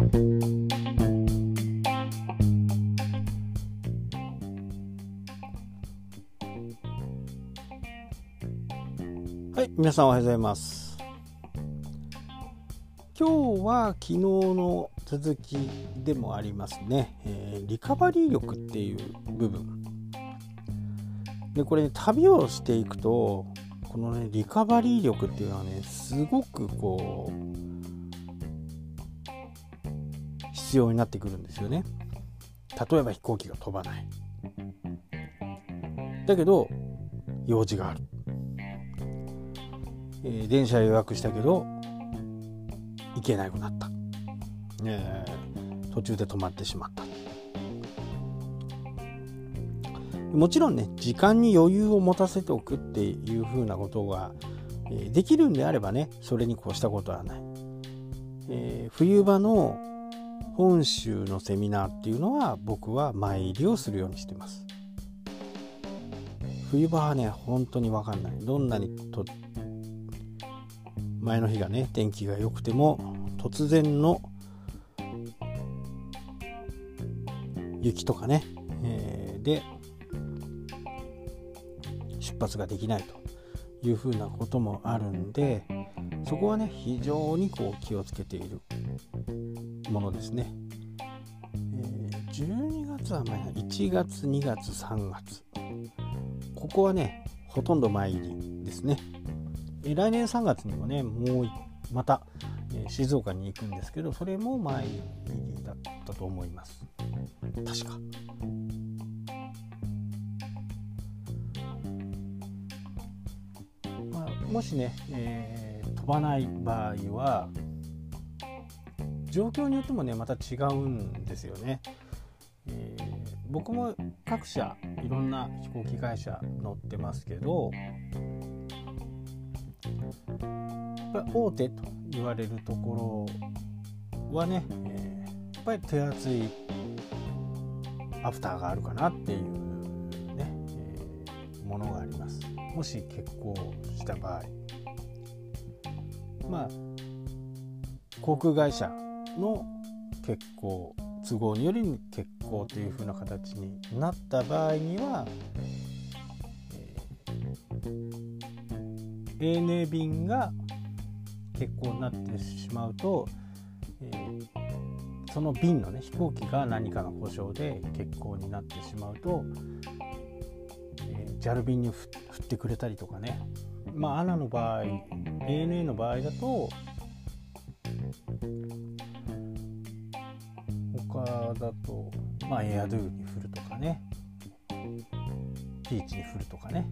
はい皆さんおはようございます。今日は昨日の続きでもありますね、えー、リカバリー力っていう部分。でこれ、ね、旅をしていくとこのねリカバリー力っていうのはねすごくこう必要になってくるんですよね。例えば飛行機が飛ばない。だけど用事がある、えー、電車予約したけど行けなくなった、えー、途中で止まってしまった。もちろんね時間に余裕を持たせておくっていうふうなことが、できるんであればねそれに越したことはない、えー、冬場の本州のセミナーっていうのは僕は前入りをするようにしてます。冬場はね本当に分かんない。どんなにと前の日がね天気が良くても突然の雪とかね、えー、で出発ができないというふうなこともあるんでそこはね非常にこう気をつけている。ものですね。えー、12月は前1月2月3月ここはねほとんど前入りですね。え来年3月にもねもうまた、え静岡に行くんですけどそれも前入りだったと思います確か。まあ、もしね、えー、飛ばない場合は状況によってもねまた違うんですよね。えー、僕も各社いろんな飛行機会社乗ってますけど大手と言われるところはね、えー、やっぱり手厚いアフターがあるかなっていうね、えー、ものがありますもし欠航した場合まあ航空会社の欠航都合により欠航というふうな形になった場合には、えー、ANA 便が欠航になってしまうと、えー、その便のね飛行機が何かの故障で欠航になってしまうと、えー、JAL 便に振ってくれたりとかね。まあ ANA の場合 ANA の場合だと他だとまあエアドゥに振るとかね。ピーチに振るとかね。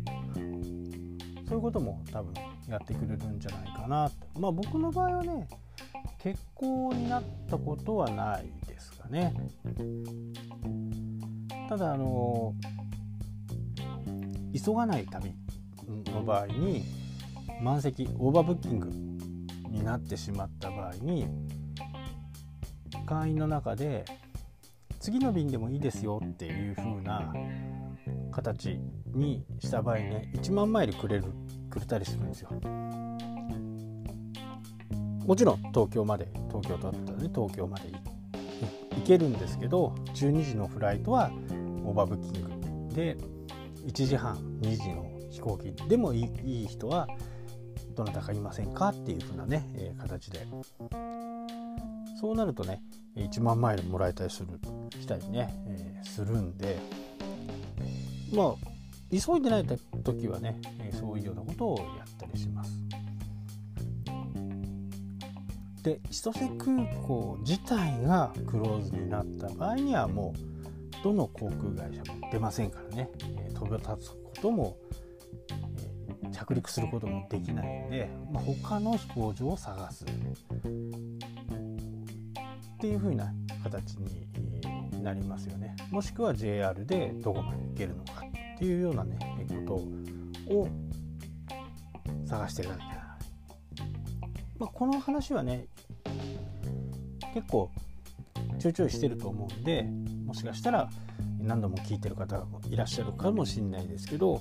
そういうことも多分やってくれるんじゃないかなとまあ僕の場合はね結婚になったことはないですかね。ただあの急がない旅の場合に満席オーバーブッキングになってしまった場合に会員の中で次の便でもいいですよっていう風な形にした場合ね1万マイルくれるくれたりするんですよ。もちろん東京まで東京だったらね東京まで行けるんですけど12時のフライトはオーバーブッキング。で1時半2時の飛行機でもいい人はどなたかいませんかっていう風なね、えー、形でそうなるとね1万マイルもらえたりするしたりね、えー、するんでまあ急いでない時はね、そういうようなことをやったりします。で千歳空港自体がクローズになった場合にはもうどの航空会社も出ませんからね、飛び立つことも、着陸することもできないんで、まあ、他の飛行場を探すっていう風な形になりますよね。もしくは JR でどこまで行けるのかっていうようなねことを探していかなきゃならない、まあ、この話はね結構ちょいちょいしてると思うんでもしかしたら何度も聞いてる方もいらっしゃるかもしれないですけど、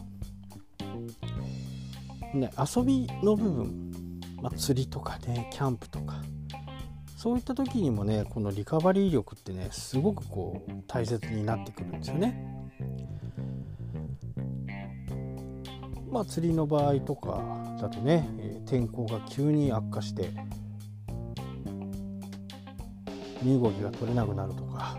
ね、遊びの部分、まあ、釣りとかねキャンプとかそういった時にもねこのリカバリー力ってねすごくこう大切になってくるんですよね。まあ釣りの場合とかだとね、天候が急に悪化して身動きが取れなくなるとか、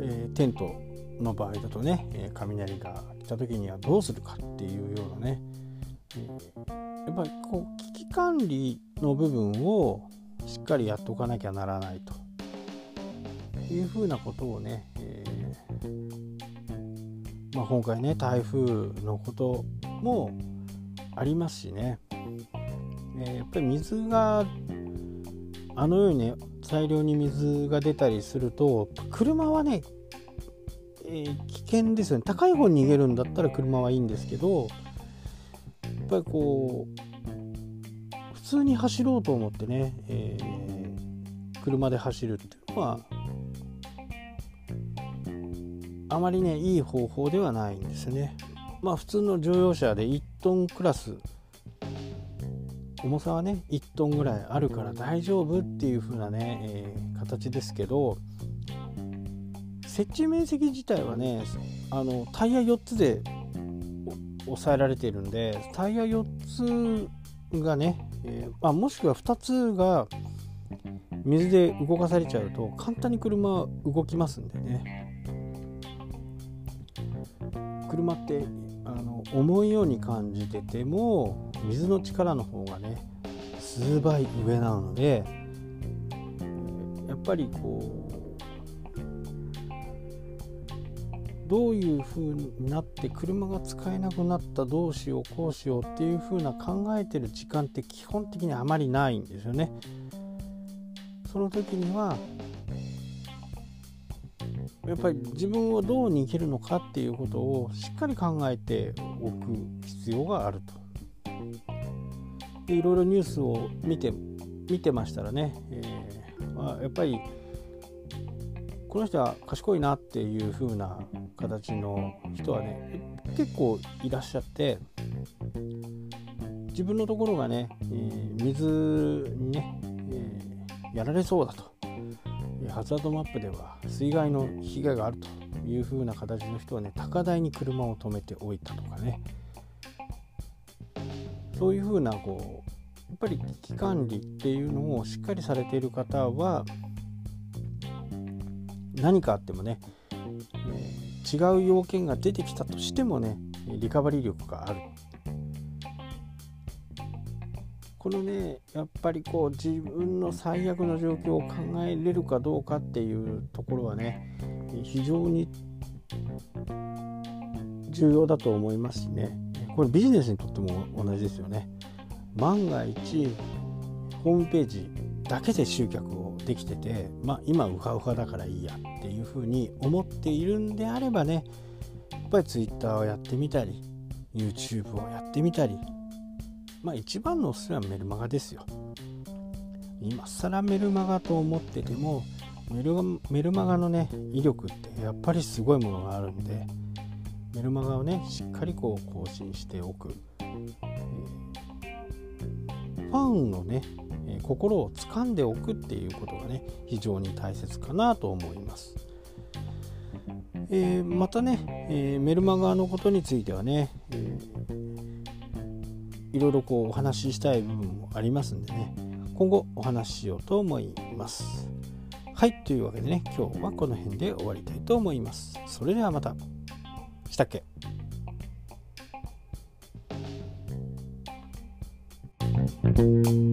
えー、テントの場合だとね、え雷が来た時にはどうするかっていうようなね、やっぱりこう管理の部分をしっかりやっておかなきゃならないと。いうふうなことをね、えー、まあ、今回ね台風のこともありますしね、えー、やっぱり水があのようにね大量に水が出たりすると車はねえー、危険ですよね。高い方に逃げるんだったら車はいいんですけどやっぱりこう通に走ろうと思ってね、えー、車で走るっていうのはあまりねいい方法ではないんですね。まあ普通の乗用車で1トンクラス重さはね1トンぐらいあるから大丈夫っていう風なね、えー、形ですけど設置面積自体はねあのタイヤ4つで抑えられているんでタイヤ4つがね、えー、まあ、もしくは2つが水で動かされちゃうと簡単に車動きますんでね。車ってあの重いように感じてても水の力の方がね数倍上なのでやっぱりこうどういう風になって車が使えなくなったどうしようこうしようっていう風な考えてる時間って基本的にあまりないんですよね。その時にはやっぱり自分をどう逃げるのかっていうことをしっかり考えておく必要があると。でいろいろニュースを見て見てましたらね、えーまあ、やっぱりこの人は賢いなっていう風な形の人はね結構いらっしゃって自分のところがね、えー、水にね、えー、やられそうだと。ハザードマップでは水害の被害があるという風な形の人はね高台に車を止めておいたとかね。そういう風なこうやっぱり危機管理っていうのをしっかりされている方は何かあってもね、えー、違う要件が出てきたとしてもねリカバリー力がある。このねやっぱりこう自分の最悪の状況を考えれるかどうかっていうところはね非常に重要だと思いますしね。これビジネスにとっても同じですよね。万が一ホームページだけで集客をできてて、まあ、今ウハウハだからいいやっていうふうに思っているんであればねやっぱり Twitter をやってみたり YouTube をやってみたりまあ一番のおすすめはメルマガですよ。今更メルマガと思っててもメルメルマガのね威力ってやっぱりすごいものがあるんでメルマガをねしっかりこう更新しておく、え、ファンのね心を掴んでおくっていうことがね非常に大切かなと思います。えー、またね、えー、メルマガのことについてはね、えー、いろいろこうお話ししたい部分もありますんでね今後お話ししようと思います。はいというわけでね今日はこの辺で終わりたいと思います。それではまた。したっけ？うん